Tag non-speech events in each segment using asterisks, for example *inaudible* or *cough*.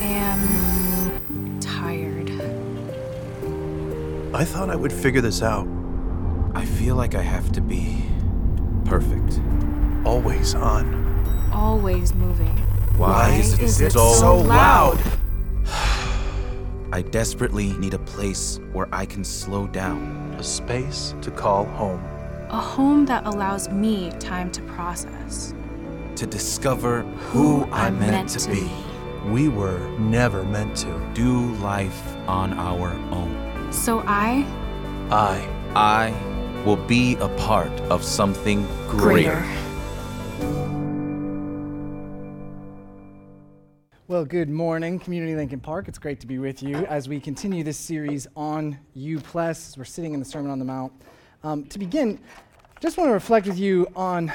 am tired. I thought I would figure this out. I feel like I have to be perfect. Always on. Always moving. Why, Why is it is it so, so loud? *sighs* I desperately need a place where I can slow down. A space to call home. A home that allows me time to process. To discover who I'm meant, to be. We were never meant to. Do life on our own. So I, I. I will be a part of something greater. greater. Well, good morning, Community Lincoln Park. It's great to be with you as we continue this series on U Plus. We're sitting in the Sermon on the Mount. Um, to begin, just want to reflect with you on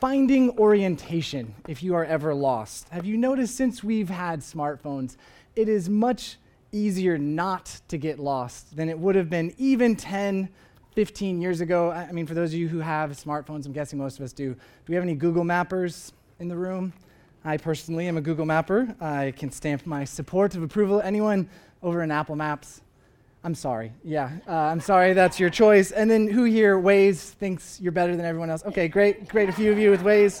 finding orientation if you are ever lost. Have you noticed since we've had smartphones, it is much easier not to get lost than it would have been even 10, 15 years ago? I mean, for those of you who have smartphones, I'm guessing most of us do. Do we have any Google Mappers in the room? I personally am a Google Mapper. I can stamp my support of approval. Anyone over in Apple Maps? I'm sorry. Yeah, uh, I'm sorry. That's your choice. And then who here Waze thinks you're better than everyone else? Okay, great, great. A few of you with Waze.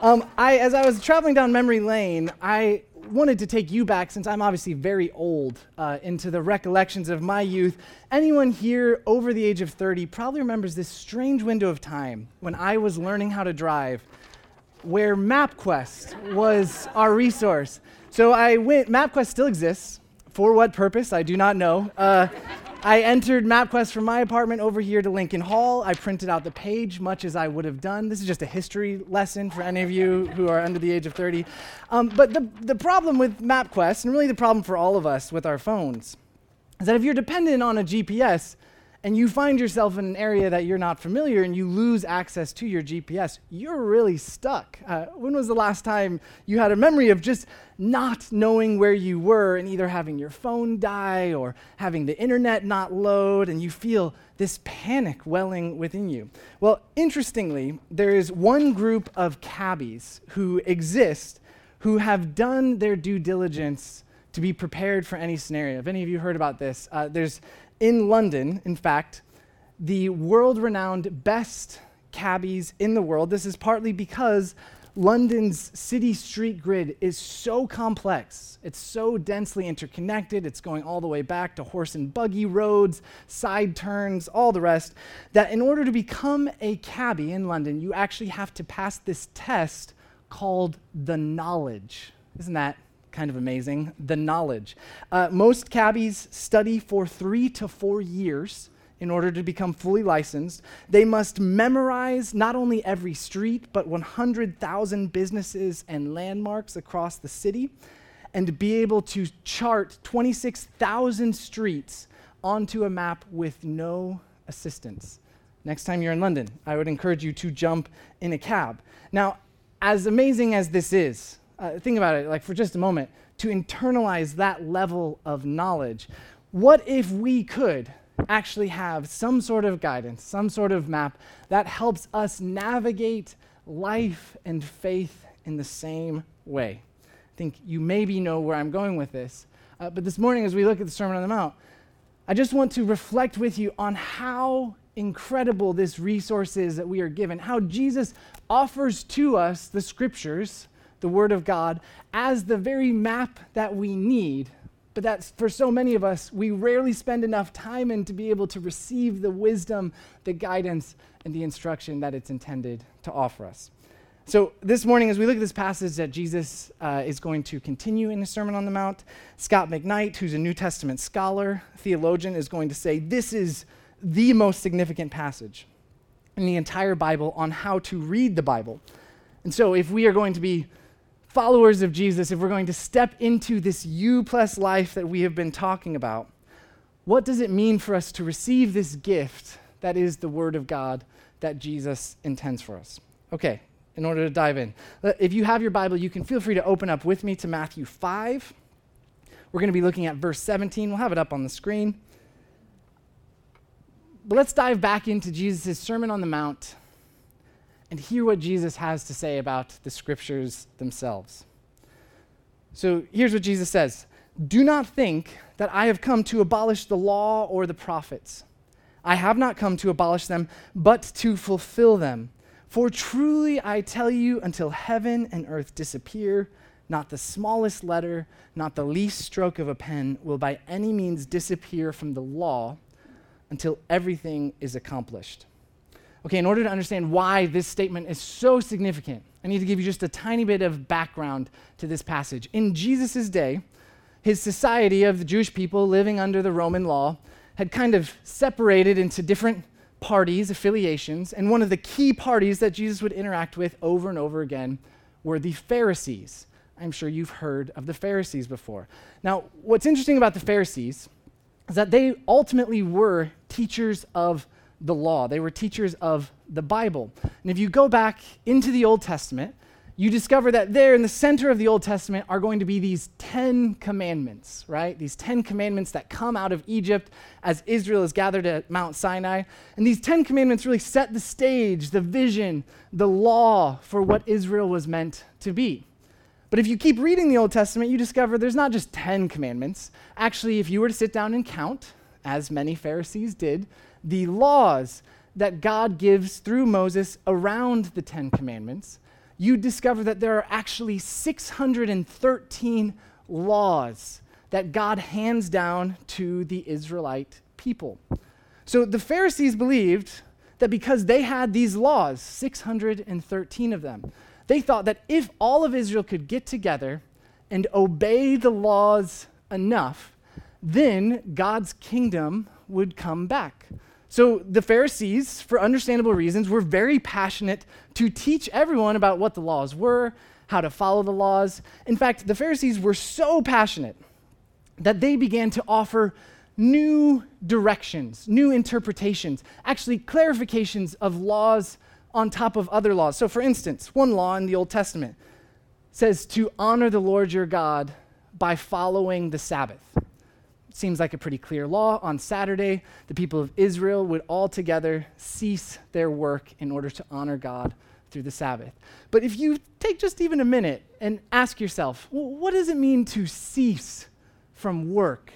Um, I, as I was traveling down memory lane, I wanted to take you back, since I'm obviously very old, uh, into the recollections of my youth. Anyone here over the age of 30 probably remembers this strange window of time when I was learning how to drive where MapQuest was our resource. So I went, MapQuest still exists. For what purpose? I do not know. Uh, I entered MapQuest from my apartment over here to Lincoln Hall. I printed out the page, much as I would have done. This is just a history lesson for any of you who are under the age of 30. Um, but the, the problem with MapQuest, and really the problem for all of us with our phones, is that if you're dependent on a GPS, and you find yourself in an area that you're not familiar and you lose access to your GPS, you're really stuck. Uh, when was the last time you had a memory of just not knowing where you were and either having your phone die or having the internet not load and you feel this panic welling within you? Well, interestingly, there is one group of cabbies who exist who have done their due diligence to be prepared for any scenario. Have any of you heard about this? Uh, there's in London, in fact, the world renowned best cabbies in the world. This is partly because London's city street grid is so complex. It's so densely interconnected. It's going all the way back to horse and buggy roads, side turns, all the rest. That in order to become a cabbie in London, you actually have to pass this test called the knowledge. Isn't that kind of amazing? The knowledge. Uh, most cabbies study for three to four years in order to become fully licensed. They must memorize not only every street, but 100,000 businesses and landmarks across the city, and be able to chart 26,000 streets onto a map with no assistance. Next time you're in London, I would encourage you to jump in a cab. Now, as amazing as this is, uh, think about it, like for just a moment, to internalize that level of knowledge. What if we could actually have some sort of guidance, some sort of map that helps us navigate life and faith in the same way? I think you maybe know where I'm going with this. Uh, but this morning, as we look at the Sermon on the Mount, I just want to reflect with you on how incredible this resource is that we are given, how Jesus offers to us the scriptures the Word of God as the very map that we need. But that's for so many of us, we rarely spend enough time in to be able to receive the wisdom, the guidance, and the instruction that it's intended to offer us. So, this morning, as we look at this passage that Jesus uh, is going to continue in his Sermon on the Mount, Scot McKnight, who's a New Testament scholar, theologian, is going to say this is the most significant passage in the entire Bible on how to read the Bible. And so, if we are going to be followers of Jesus, if we're going to step into this U plus life that we have been talking about, what does it mean for us to receive this gift that is the Word of God that Jesus intends for us? Okay, in order to dive in, uh, if you have your Bible, you can feel free to open up with me to Matthew 5. We're going to be looking at verse 17. We'll have it up on the screen. But let's dive back into Jesus' Sermon on the Mount and hear what Jesus has to say about the scriptures themselves. So here's what Jesus says Do not think that I have come to abolish the law or the prophets. I have not come to abolish them, but to fulfill them. For truly I tell you, until heaven and earth disappear, not the smallest letter, not the least stroke of a pen will by any means disappear from the law until everything is accomplished. Okay, in order to understand why this statement is so significant, I need to give you just a tiny bit of background to this passage. In Jesus' day, his society of the Jewish people living under the Roman law had kind of separated into different parties, affiliations, and one of the key parties that Jesus would interact with over and over again were the Pharisees. I'm sure you've heard of the Pharisees before. Now, what's interesting about the Pharisees is that they ultimately were teachers of the law, they were teachers of the Bible. And if you go back into the Old Testament, you discover that there in the center of the Old Testament are going to be these 10 commandments, right? These 10 commandments that come out of Egypt as Israel is gathered at Mount Sinai. And these 10 commandments really set the stage, the vision, the law for what Israel was meant to be. But if you keep reading the Old Testament, you discover there's not just 10 commandments. Actually, if you were to sit down and count, as many Pharisees did, the laws that God gives through Moses around the Ten Commandments, you discover that there are actually 613 laws that God hands down to the Israelite people. So the Pharisees believed that because they had these laws, 613 of them, they thought that if all of Israel could get together and obey the laws enough, then God's kingdom would come back. So the Pharisees, for understandable reasons, were very passionate to teach everyone about what the laws were, how to follow the laws. In fact, the Pharisees were so passionate that they began to offer new directions, new interpretations, actually clarifications of laws on top of other laws. So, for instance, one law in the Old Testament says to honor the Lord your God by following the Sabbath seems like a pretty clear law. On Saturday, the people of Israel would all together cease their work in order to honor God through the Sabbath. But if you take just even a minute and ask yourself, well, what does it mean to cease from work?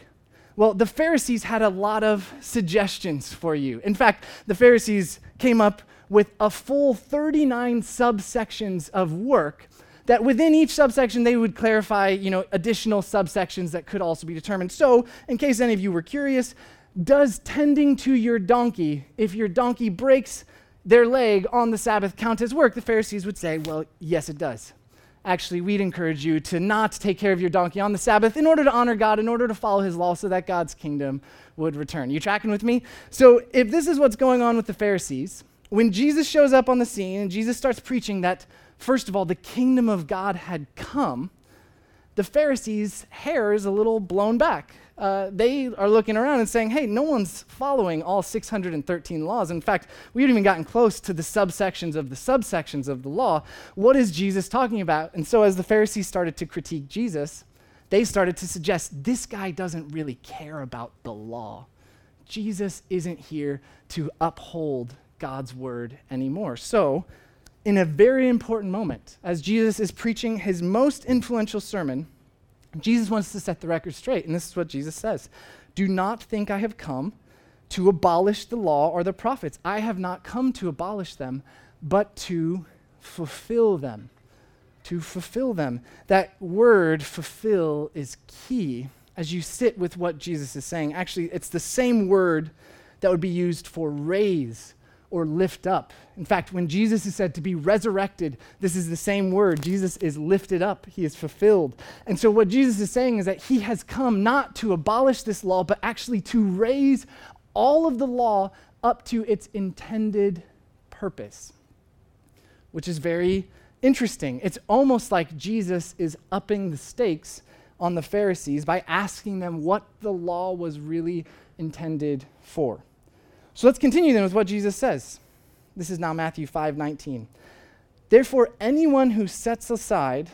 Well, the Pharisees had a lot of suggestions for you. In fact, the Pharisees came up with a full 39 subsections of work that within each subsection they would clarify, you know, additional subsections that could also be determined. So, in case any of you were curious, does tending to your donkey, if your donkey breaks their leg on the Sabbath, count as work? The Pharisees would say, well, yes, it does. Actually, we'd encourage you to not take care of your donkey on the Sabbath in order to honor God, in order to follow his law, so that God's kingdom would return. You tracking with me? So, if this is what's going on with the Pharisees, when Jesus shows up on the scene and Jesus starts preaching that first of all, the kingdom of God had come, the Pharisees' hair is a little blown back. Uh, they are looking around and saying, hey, no one's following all 613 laws. In fact, we haven't even gotten close to the subsections of the subsections of the law. What is Jesus talking about? And so, as the Pharisees started to critique Jesus, they started to suggest this guy doesn't really care about the law. Jesus isn't here to uphold God's word anymore. So, in a very important moment, as Jesus is preaching his most influential sermon, Jesus wants to set the record straight. And this is what Jesus says Do not think I have come to abolish the law or the prophets. I have not come to abolish them, but to fulfill them. To fulfill them. That word, fulfill, is key as you sit with what Jesus is saying. Actually, it's the same word that would be used for raise or lift up. In fact, when Jesus is said to be resurrected, this is the same word. Jesus is lifted up, he is fulfilled. And so, what Jesus is saying is that he has come not to abolish this law, but actually to raise all of the law up to its intended purpose, which is very interesting. It's almost like Jesus is upping the stakes on the Pharisees by asking them what the law was really intended for. So let's continue then with what Jesus says. This is now Matthew 5 19. Therefore, anyone who sets aside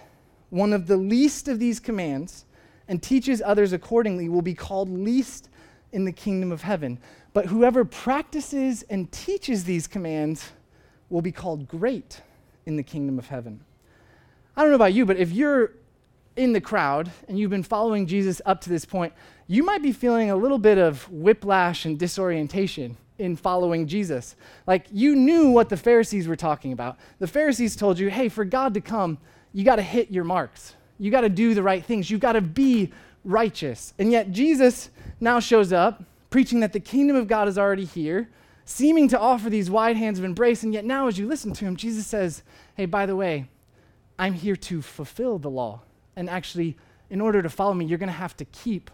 one of the least of these commands and teaches others accordingly will be called least in the kingdom of heaven. But whoever practices and teaches these commands will be called great in the kingdom of heaven. I don't know about you, but if you're in the crowd and you've been following Jesus up to this point, you might be feeling a little bit of whiplash and disorientation in following Jesus. Like you knew what the Pharisees were talking about. The Pharisees told you, hey, for God to come, you got to hit your marks. You got to do the right things. You got to be righteous. And yet Jesus now shows up preaching that the kingdom of God is already here, seeming to offer these wide hands of embrace. And yet now, as you listen to him, Jesus says, hey, by the way, I'm here to fulfill the law. And actually, in order to follow me, you're going to have to keep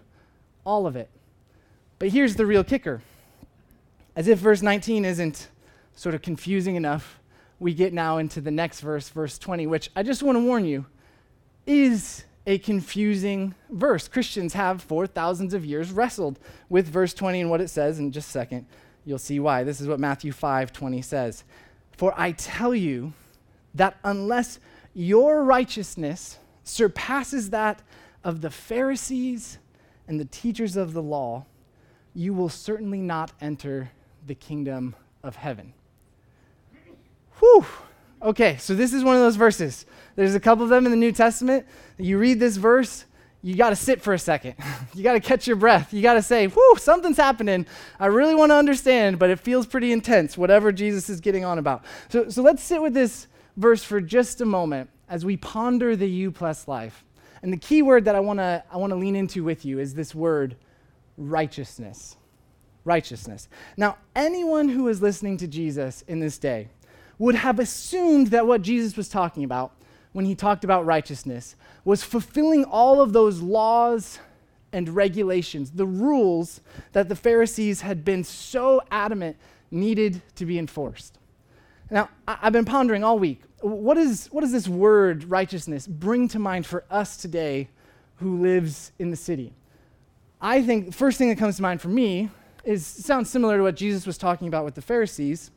all of it. But here's the real kicker as if verse 19 isn't sort of confusing enough, we get now into the next verse, verse 20, which I just want to warn you is a confusing verse. Christians have for thousands of years wrestled with verse 20 and what it says. In just a second, you'll see why. This is what Matthew 5 20 says. For I tell you that unless your righteousness surpasses that of the Pharisees and the teachers of the law, you will certainly not enter the kingdom of heaven. Whew. Okay, so this is one of those verses. There's a couple of them in the New Testament. You read this verse, you got to sit for a second. *laughs* you got to catch your breath. You got to say, whew, something's happening. I really want to understand, but it feels pretty intense, whatever Jesus is getting on about. So, so let's sit with this verse for just a moment as we ponder the U plus life. And the key word that I want to I want to lean into with you is this word righteousness righteousness. Now, anyone who is listening to Jesus in this day would have assumed that what Jesus was talking about when he talked about righteousness was fulfilling all of those laws and regulations, the rules that the Pharisees had been so adamant needed to be enforced. Now, I- have been pondering all week what, is, what does this word righteousness bring to mind for us today who lives in the city? I think the first thing that comes to mind for me is sounds similar to what Jesus was talking about with the Pharisees,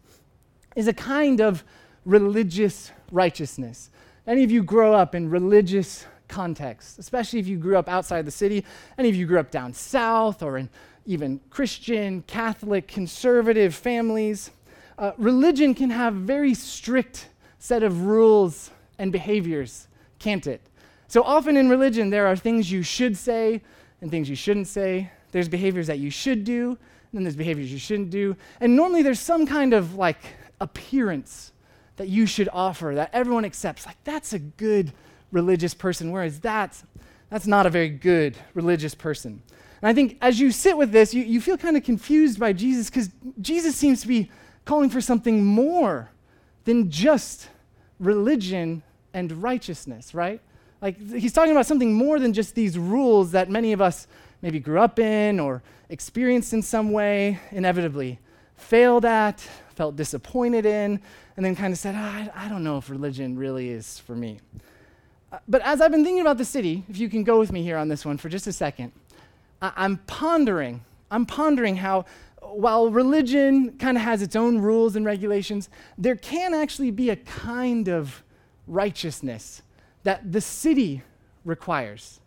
is a kind of religious righteousness. Any of you grow up in religious contexts, especially if you grew up outside the city, any of you grew up down south or in even Christian, Catholic, conservative families, uh, religion can have very strict set of rules and behaviors, can't it? So often in religion, there are things you should say and things you shouldn't say. There's behaviors that you should do then there's behaviors you shouldn't do. And normally there's some kind of like appearance that you should offer that everyone accepts. Like that's a good religious person, whereas that's that's not a very good religious person. And I think as you sit with this, you, you feel kind of confused by Jesus because Jesus seems to be calling for something more than just religion and righteousness, right? Like he's talking about something more than just these rules that many of us maybe grew up in or experienced in some way, inevitably failed at, felt disappointed in, and then kind of said, oh, I, I, don't know if religion really is for me. Uh, but as I've been thinking about the city, if you can go with me here on this one for just a second, I, I'm pondering, I'm pondering how while religion kind of has its own rules and regulations, there can actually be a kind of righteousness that the city requires.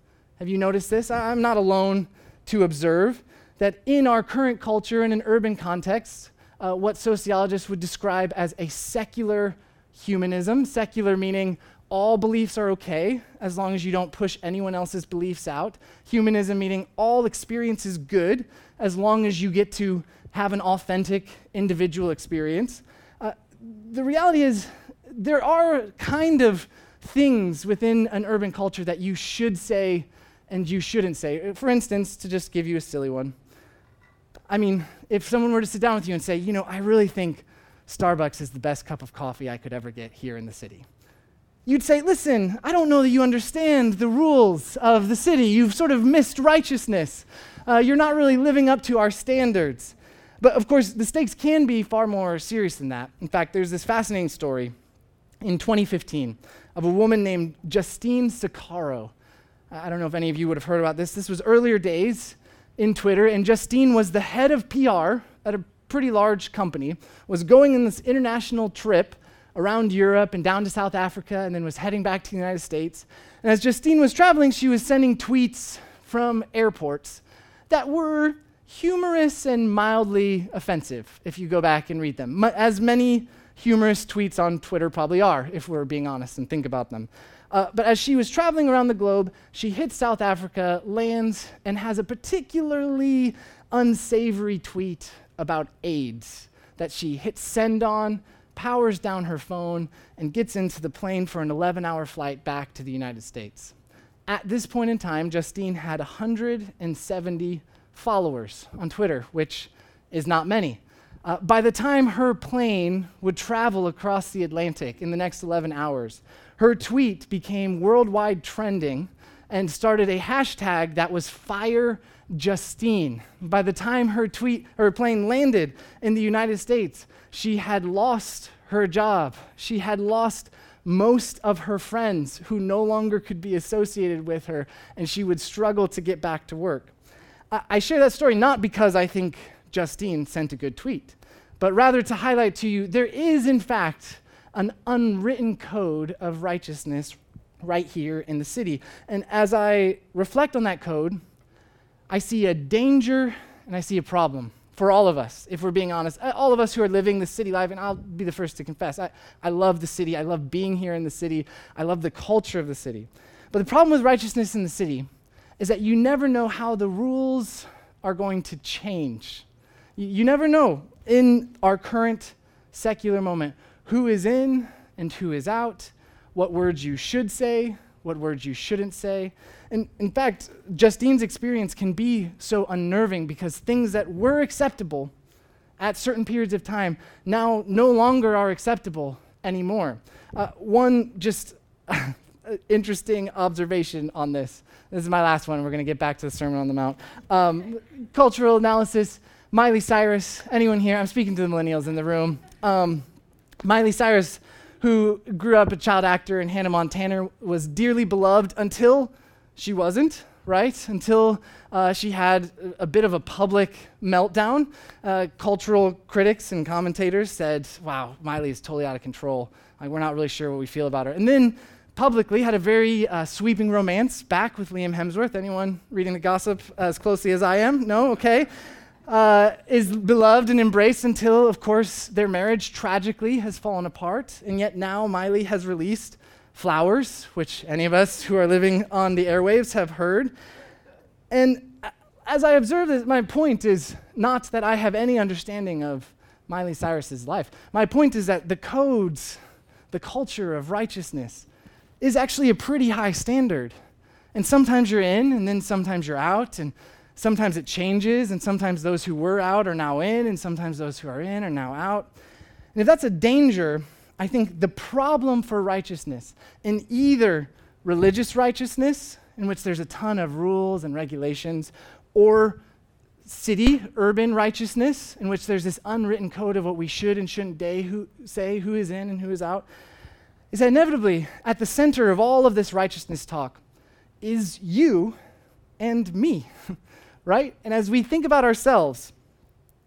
Have you noticed this? I'm not alone to observe that in our current culture in an urban context, uh, what sociologists would describe as a secular humanism, secular meaning all beliefs are okay as long as you don't push anyone else's beliefs out. Humanism meaning all experience is good as long as you get to have an authentic individual experience. Uh, the reality is, there are kind of things within an urban culture that you should say and you shouldn't say. For instance, to just give you a silly one, I mean, if someone were to sit down with you and say, you know, I really think Starbucks is the best cup of coffee I could ever get here in the city. You'd say, listen, I don't know that you understand the rules of the city. You've sort of missed righteousness. Uh, you're not really living up to our standards. But of course, the stakes can be far more serious than that. In fact, there's this fascinating story in 2015 of a woman named Justine Sacco I don't know if any of you would have heard about this. This was earlier days in Twitter, and Justine was the head of PR at a pretty large company, was going on this international trip around Europe and down to South Africa, and then was heading back to the United States. And as Justine was traveling, she was sending tweets from airports that were humorous and mildly offensive, if you go back and read them, as many humorous tweets on Twitter probably are, if we're being honest and think about them. Uh, but as she was traveling around the globe, she hits South Africa, lands, and has a particularly unsavory tweet about AIDS that she hits send on, powers down her phone, and gets into the plane for an 11 hour flight back to the United States. At this point in time, Justine had 170 followers on Twitter, which is not many. Uh, by the time her plane would travel across the Atlantic in the next 11 hours, her tweet became worldwide trending and started a hashtag that was Fire Justine. By the time her tweet, her plane landed in the United States, she had lost her job. She had lost most of her friends who no longer could be associated with her, and she would struggle to get back to work. I, I share that story not because I think Justine sent a good tweet, but rather to highlight to you there is, in fact, an unwritten code of righteousness right here in the city. And as I reflect on that code, I see a danger and I see a problem for all of us, if we're being honest. Uh, all of us who are living the city life, and I'll be the first to confess, I, I love the city. I love being here in the city. I love the culture of the city. But the problem with righteousness in the city is that you never know how the rules are going to change. You, you never know in our current secular moment who is in and who is out, what words you should say, what words you shouldn't say. And in fact, Justine's experience can be so unnerving because things that were acceptable at certain periods of time now no longer are acceptable anymore. Uh, one just *laughs* interesting observation on this. This is my last one. We're going to get back to the Sermon on the Mount. Um, cultural analysis. Miley Cyrus. Anyone here? I'm speaking to the millennials in the room. Um, Miley Cyrus who grew up a child actor in Hannah Montana, was dearly beloved until she wasn't, right? Until uh, she had a, bit of a public meltdown. Uh, cultural critics and commentators said, wow, Miley is totally out of control. Like, we're not really sure what we feel about her. And then publicly had a very uh, sweeping romance back with Liam Hemsworth. Anyone reading the gossip as closely as I am? No? Okay uh, is beloved and embraced until, of course, their marriage tragically has fallen apart. And yet now Miley has released Flowers, which any of us who are living on the airwaves have heard. And as I observe this, my point is not that I have any understanding of Miley Cyrus's life. My point is that the codes, the culture of righteousness, is actually a pretty high standard. And sometimes you're in, and then sometimes you're out, and Sometimes it changes, and sometimes those who were out are now in, and sometimes those who are in are now out. And if that's a danger, I think the problem for righteousness in either religious righteousness, in which there's a ton of rules and regulations, or city, urban righteousness, in which there's this unwritten code of what we should and shouldn't day, who, say, who is in and who is out, is that inevitably at the center of all of this righteousness talk is you and me. *laughs* right? And as we think about ourselves,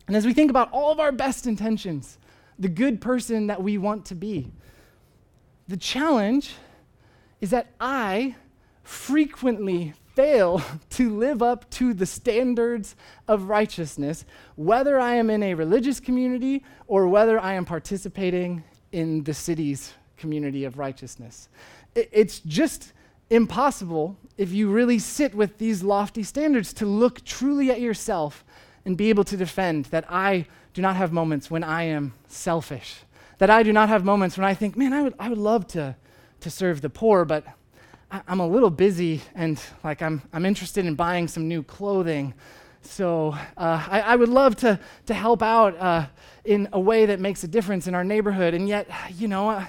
and as we think about all of our best intentions, the good person that we want to be, the challenge is that I frequently fail *laughs* to live up to the standards of righteousness, whether I am in a religious community or whether I am participating in the city's community of righteousness. It's just impossible if you really sit with these lofty standards to look truly at yourself and be able to defend that I do not have moments when I am selfish, that I do not have moments when I think, man, I would, I would love to, to serve the poor, but I, am a little busy and like I'm, I'm interested in buying some new clothing. So uh, I, I, would love to, to help out uh, in a way that makes a difference in our neighborhood. And yet, you know, uh,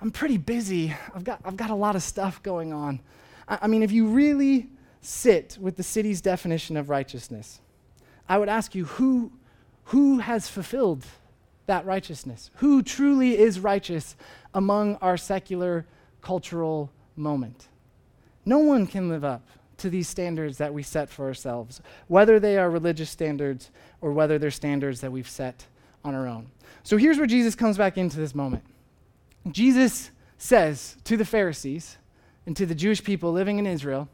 I'm pretty busy. I've got, I've got a lot of stuff going on. I, I mean, if you really sit with the city's definition of righteousness, I would ask you who, who has fulfilled that righteousness? Who truly is righteous among our secular cultural moment? No one can live up to these standards that we set for ourselves, whether they are religious standards or whether they're standards that we've set on our own. So here's where Jesus comes back into this moment. Jesus says to the Pharisees and to the Jewish people living in Israel,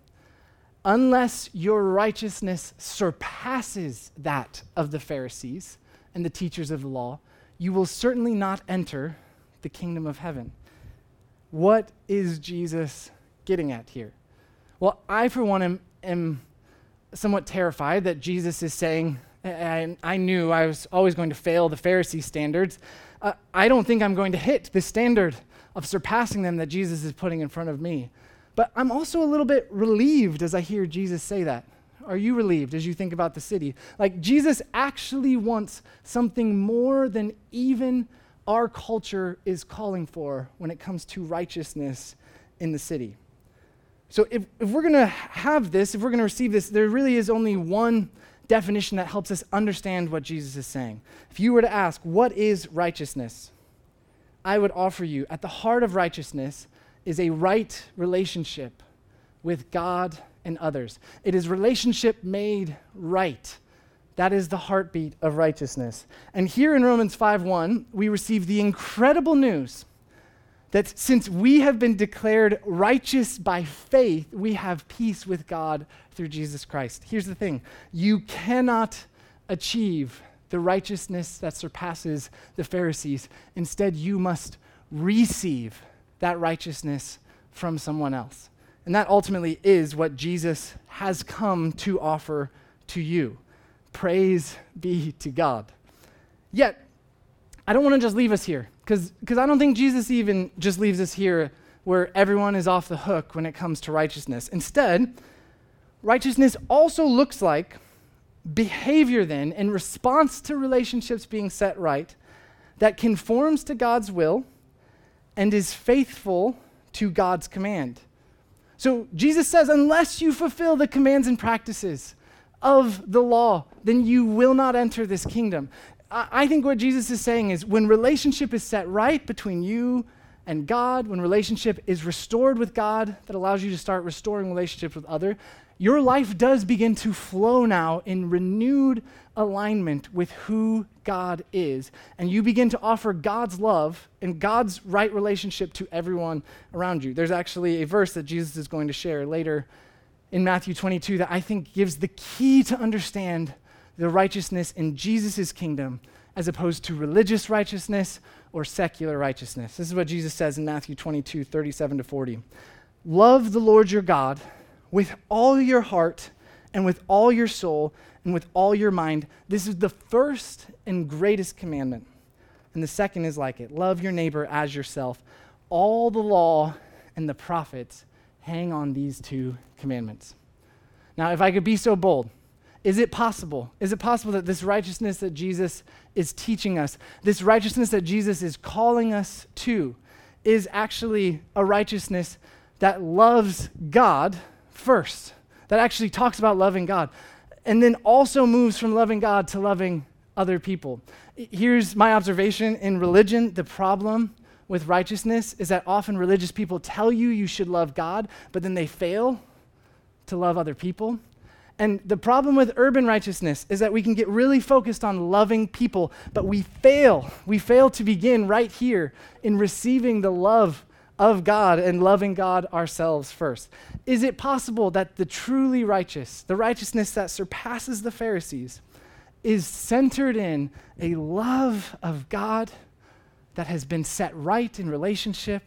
unless your righteousness surpasses that of the Pharisees and the teachers of the law, you will certainly not enter the kingdom of heaven. What is Jesus getting at here? Well, I, for one, am, am somewhat terrified that Jesus is saying, and I knew I was always going to fail the Pharisee standards. Uh, I don't think I'm going to hit the standard of surpassing them that Jesus is putting in front of me. But I'm also a little bit relieved as I hear Jesus say that. Are you relieved as you think about the city? Like, Jesus actually wants something more than even our culture is calling for when it comes to righteousness in the city. So, if, if we're going to have this, if we're going to receive this, there really is only one definition that helps us understand what Jesus is saying. If you were to ask, what is righteousness? I would offer you at the heart of righteousness is a right relationship with God and others. It is relationship made right. That is the heartbeat of righteousness. And here in Romans 5:1, we receive the incredible news that since we have been declared righteous by faith, we have peace with God through Jesus Christ. Here's the thing you cannot achieve the righteousness that surpasses the Pharisees. Instead, you must receive that righteousness from someone else. And that ultimately is what Jesus has come to offer to you. Praise be to God. Yet, I don't want to just leave us here, because I don't think Jesus even just leaves us here where everyone is off the hook when it comes to righteousness. Instead, righteousness also looks like behavior, then, in response to relationships being set right, that conforms to God's will and is faithful to God's command. So Jesus says, unless you fulfill the commands and practices of the law, then you will not enter this kingdom. I think what Jesus is saying is when relationship is set right between you and God, when relationship is restored with God, that allows you to start restoring relationships with other, your life does begin to flow now in renewed alignment with who God is. And you begin to offer God's love and God's right relationship to everyone around you. There's actually a verse that Jesus is going to share later in Matthew 22 that I think gives the key to understand the righteousness in Jesus' kingdom as opposed to religious righteousness or secular righteousness. This is what Jesus says in Matthew 22 37 to 40. Love the Lord your God with all your heart and with all your soul and with all your mind. This is the first and greatest commandment. And the second is like it love your neighbor as yourself. All the law and the prophets hang on these two commandments. Now, if I could be so bold, is it possible? Is it possible that this righteousness that Jesus is teaching us, this righteousness that Jesus is calling us to, is actually a righteousness that loves God first, that actually talks about loving God, and then also moves from loving God to loving other people. Here's my observation in religion the problem with righteousness is that often religious people tell you you should love God, but then they fail to love other people. And the problem with urban righteousness is that we can get really focused on loving people, but we fail. We fail to begin right here in receiving the love of God and loving God ourselves first. Is it possible that the truly righteous, the righteousness that surpasses the Pharisees, is centered in a love of God that has been set right in relationship,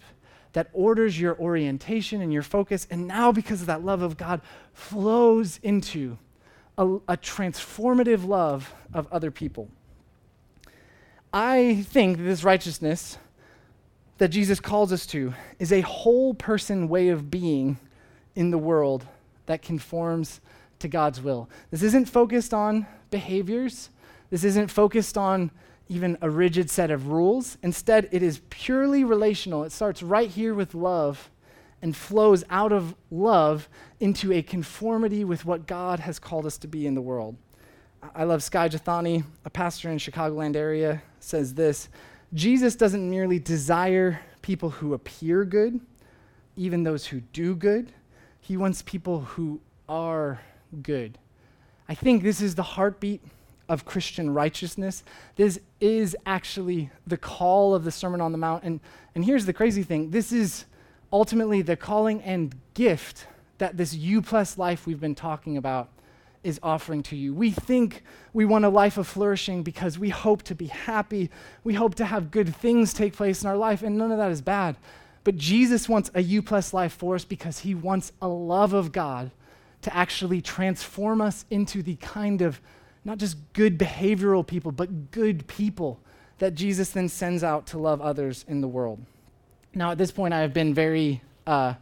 that orders your orientation and your focus, and now, because of that love of God, flows into a, a transformative love of other people? I think this righteousness that Jesus calls us to is a whole person way of being in the world that conforms to God's will. This isn't focused on behaviors, this isn't focused on even a rigid set of rules. Instead, it is purely relational. It starts right here with love and flows out of love into a conformity with what God has called us to be in the world. I love Skye Jethani, a pastor in Chicagoland area, says this Jesus doesn't merely desire people who appear good, even those who do good. He wants people who are good. I think this is the heartbeat of Christian righteousness. This is actually the call of the Sermon on the Mount. And, and here's the crazy thing this is ultimately the calling and gift that this U plus life we've been talking about is offering to you. We think we want a life of flourishing because we hope to be happy. We hope to have good things take place in our life, and none of that is bad. But Jesus wants a U plus life for us because he wants a love of God to actually transform us into the kind of not just good behavioral people, but good people that Jesus then sends out to love others in the world. Now, at this point, I have been very uh,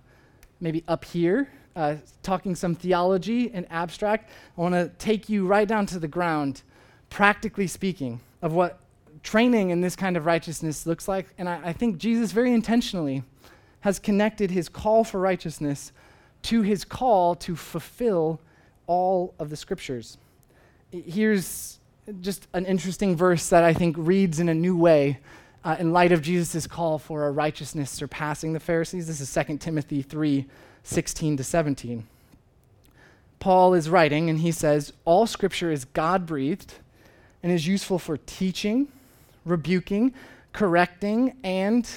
maybe up here, uh, talking some theology and abstract. I want to take you right down to the ground, practically speaking, of what training in this kind of righteousness looks like. And I, I think Jesus very intentionally has connected his call for righteousness to his call to fulfill all of the scriptures. Here's just an interesting verse that I think reads in a new way uh, in light of Jesus' call for a righteousness surpassing the Pharisees. This is 2 Timothy 3 16 to 17. Paul is writing, and he says, All scripture is God breathed and is useful for teaching, rebuking, correcting, and,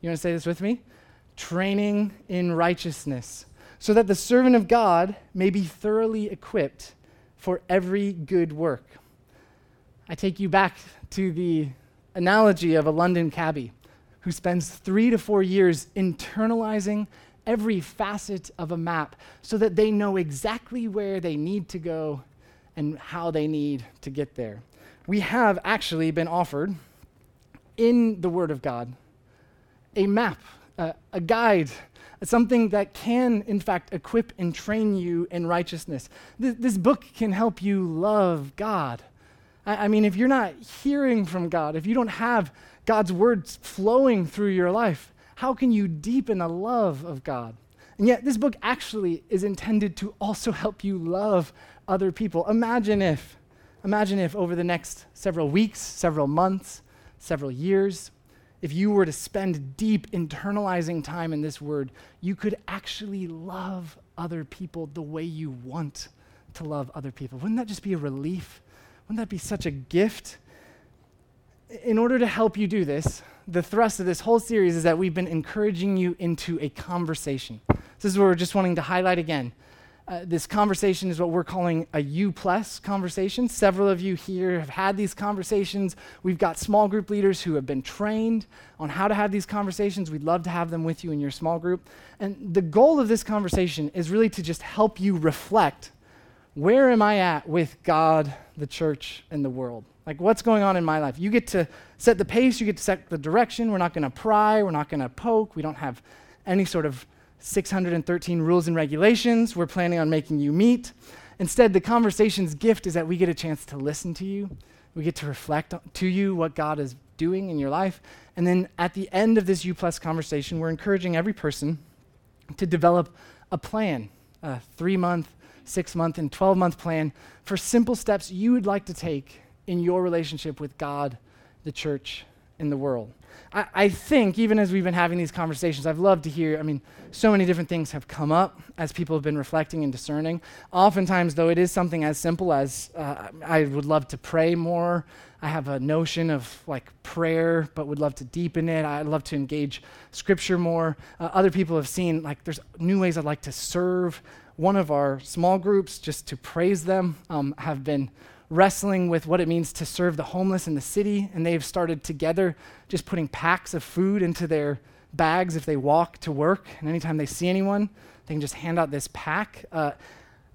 you want to say this with me? Training in righteousness, so that the servant of God may be thoroughly equipped for every good work. I take you back to the analogy of a London cabbie who spends three to four years internalizing every facet of a map so that they know exactly where they need to go and how they need to get there. We have actually been offered in the Word of God a map, uh, a guide, something that can, in fact, equip and train you in righteousness. Th- this book can help you love God. I, I mean, if you're not hearing from God, if you don't have God's words flowing through your life, how can you deepen a love of God? And yet, this book actually is intended to also help you love other people. Imagine if, imagine if over the next several weeks, several months, several years, if you were to spend deep internalizing time in this word, you could actually love other people the way you want to love other people. Wouldn't that just be a relief? Wouldn't that be such a gift? In order to help you do this, the thrust of this whole series is that we've been encouraging you into a conversation. This is what we're just wanting to highlight again. Uh, this conversation is what we're calling a U plus conversation. Several of you here have had these conversations. We've got small group leaders who have been trained on how to have these conversations. We'd love to have them with you in your small group. And the goal of this conversation is really to just help you reflect where am I at with God, the church, and the world? Like, what's going on in my life? You get to set the pace, you get to set the direction. We're not going to pry, we're not going to poke, we don't have any sort of 613 rules and regulations we're planning on making you meet. Instead, the conversation's gift is that we get a chance to listen to you. We get to reflect to you what God is doing in your life. And then at the end of this U plus conversation, we're encouraging every person to develop a plan, a three month, six month, and 12 month plan for simple steps you would like to take in your relationship with God, the church, and the world. I, I, think, even as we've been having these conversations, I've loved to hear, I mean, so many different things have come up as people have been reflecting and discerning. Oftentimes, though, it is something as simple as uh, I would love to pray more. I have a notion of like prayer, but would love to deepen it. I'd love to engage scripture more. Uh, other people have seen like there's new ways I'd like to serve. One of our small groups, just to praise them, um, have been wrestling with what it means to serve the homeless in the city, and they've started together just putting packs of food into their bags if they walk to work. And anytime they see anyone, they can just hand out this pack. Uh,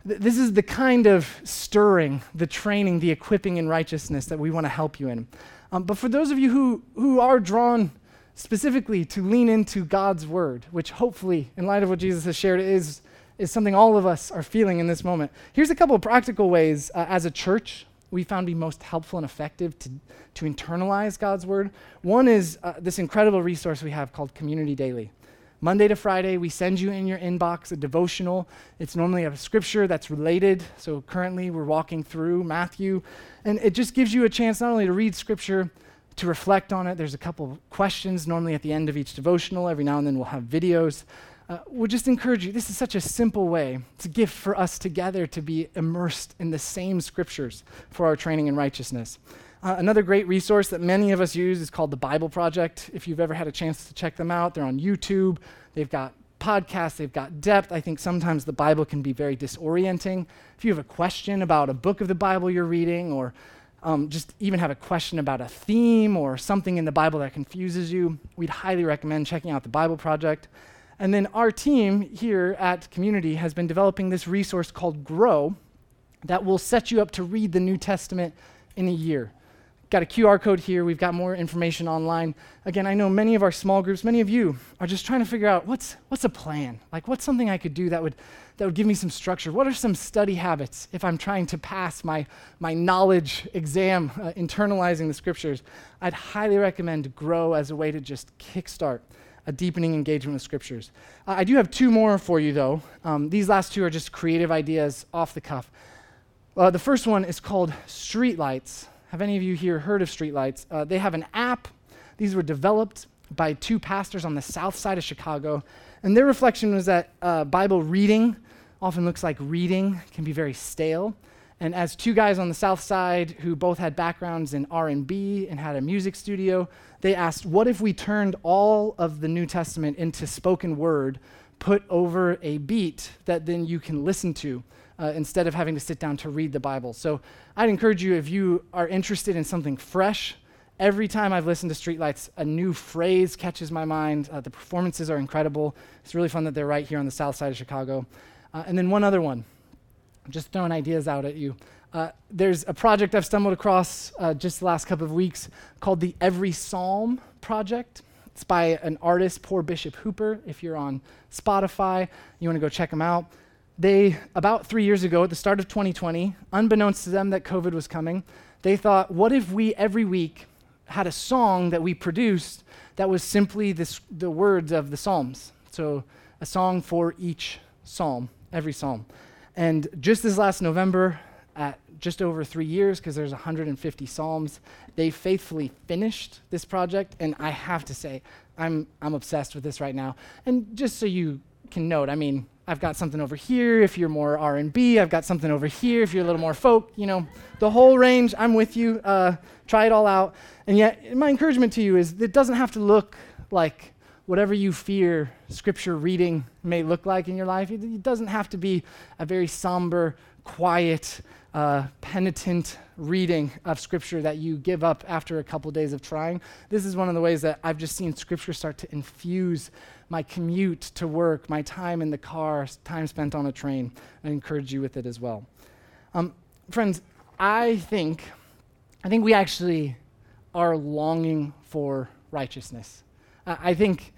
th- this is the kind of stirring, the training, the equipping in righteousness that we want to help you in. Um, but for those of you who, who are drawn specifically to lean into God's word, which hopefully, in light of what Jesus has shared, is is something all of us are feeling in this moment. Here's a couple of practical ways uh, as a church we found be most helpful and effective to, to internalize God's word. One is uh, this incredible resource we have called Community Daily. Monday to Friday, we send you in your inbox a devotional. It's normally a scripture that's related. So currently, we're walking through Matthew, and it just gives you a chance not only to read scripture, to reflect on it. There's a couple questions normally at the end of each devotional. Every now and then, we'll have videos uh, would just encourage you. This is such a simple way. It's a gift for us together to be immersed in the same scriptures for our training in righteousness. Uh, another great resource that many of us use is called the Bible Project. If you've ever had a chance to check them out, they're on YouTube. They've got podcasts, they've got depth. I think sometimes the Bible can be very disorienting. If you have a question about a book of the Bible you're reading or um, just even have a question about a theme or something in the Bible that confuses you, we'd highly recommend checking out the Bible Project. And then our team here at Community has been developing this resource called Grow that will set you up to read the New Testament in a year. Got a QR code here. We've got more information online. Again, I know many of our small groups, many of you are just trying to figure out what's what's a plan? Like what's something I could do that would that would give me some structure? What are some study habits if I'm trying to pass my my knowledge exam uh, internalizing the scriptures? I'd highly recommend Grow as a way to just kickstart a deepening engagement with scriptures. Uh, I do have two more for you though. Um, these last two are just creative ideas off the cuff. Uh, the first one is called Streetlights. Have any of you here heard of Streetlights? Uh, they have an app. These were developed by two pastors on the south side of Chicago. And their reflection was that uh, Bible reading often looks like reading can be very stale. And as two guys on the south side who both had backgrounds in R&B and had a music studio, they asked, "What if we turned all of the New Testament into spoken word, put over a beat that then you can listen to?" uh, instead of having to sit down to read the Bible. So I'd encourage you, if you are interested in something fresh, every time I've listened to Streetlights, a new phrase catches my mind. Uh, the performances are incredible. It's really fun that they're right here on the south side of Chicago. Uh, and then one other one, Just throwing ideas out at you. Uh, there's a project I've stumbled across uh, just the last couple of weeks called the Every Psalm Project. It's by an artist, Poor Bishop Hooper. If you're on Spotify, you want to go check him out they, about three years ago, at the start of 2020, unbeknownst to them that COVID was coming, they thought, what if we every week had a song that we produced that was simply this, the words of the Psalms? So, a song for each psalm, every psalm. And just this last November, at just over three years, because there's 150 psalms, they faithfully finished this project. And I have to say, I'm, I'm obsessed with this right now. And just so you can note, I mean, I've got something over here if you're more R&B. I've got something over here if you're a little more folk. You know, the whole range. I'm with you. Uh, try it all out. And yet, my encouragement to you is it doesn't have to look like whatever you fear Scripture reading may look like in your life. It, doesn't have to be a very somber, quiet, uh, penitent reading of Scripture that you give up after a couple days of trying. This is one of the ways that I've just seen Scripture start to infuse my commute to work, my time in the car, time spent on a train. I encourage you with it as well. Um, friends, I think, I think we actually are longing for righteousness. Uh, I think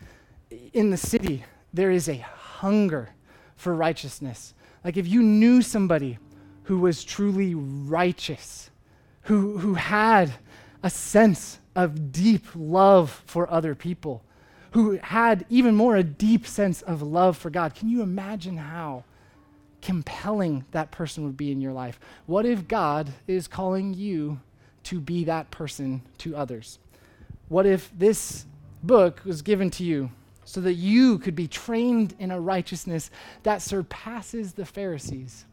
in the city there is a hunger for righteousness. Like if you knew somebody who was truly righteous, who, who had a sense of deep love for other people, who had even more a deep sense of love for God. Can you imagine how compelling that person would be in your life? What if God is calling you to be that person to others? What if this book was given to you so that you could be trained in a righteousness that surpasses the Pharisees?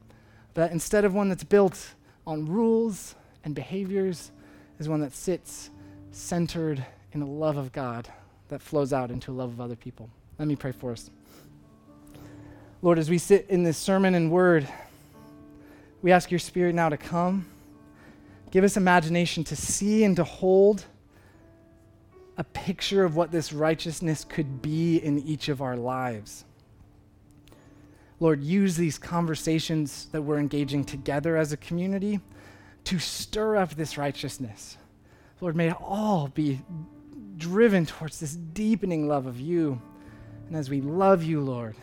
That instead of one that's built on rules and behaviors, is one that sits centered in the love of God that flows out into a love of other people. Let me pray for us. Lord, as we sit in this sermon and word, we ask your spirit now to come. Give us imagination to see and to hold a picture of what this righteousness could be in each of our lives. Lord, use these conversations that we're engaging together as a community to stir up this righteousness. Lord, may it all be driven towards this deepening love of you. And as we love you, Lord,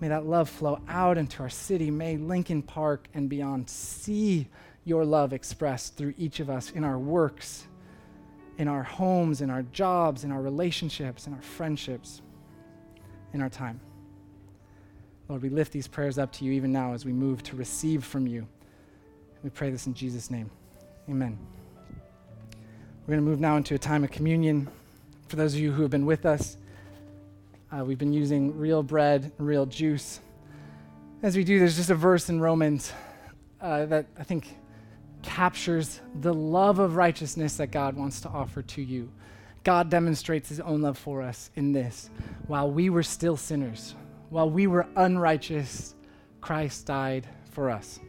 may that love flow out into our city. May Lincoln Park and beyond see your love expressed through each of us in our works, in our homes, in our jobs, in our relationships, in our friendships, in our time. Lord, we lift these prayers up to you even now as we move to receive from you. We pray this in Jesus' name. Amen. We're going to move now into a time of communion. For those of you who have been with us, uh, we've been using real bread and real juice. As we do, there's just a verse in Romans uh, that I think captures the love of righteousness that God wants to offer to you. God demonstrates his own love for us in this. While we were still sinners, while we were unrighteous, Christ died for us.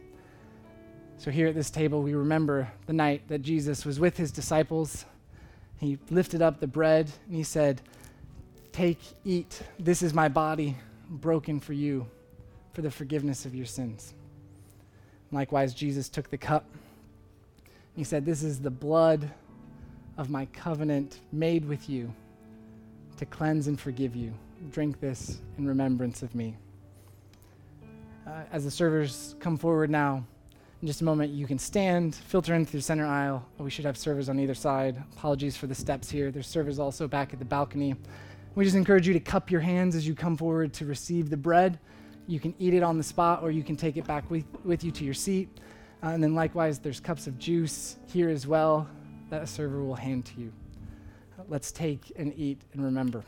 So, here at this table, we remember the night that Jesus was with his disciples. He lifted up the bread and he said, Take, eat. This is my body broken for you for the forgiveness of your sins. Likewise, Jesus took the cup. He said, This is the blood of my covenant made with you to cleanse and forgive you. Drink this in remembrance of me. Uh, as the servers come forward now, in just a moment, you can stand, filter in through center aisle. We should have servers on either side. Apologies for the steps here. There's servers also back at the balcony. We just encourage you to cup your hands as you come forward to receive the bread. You can eat it on the spot, or you can take it back with, with you to your seat. Uh, and then, likewise, there's cups of juice here as well that a server will hand to you. Uh, let's take and eat and remember.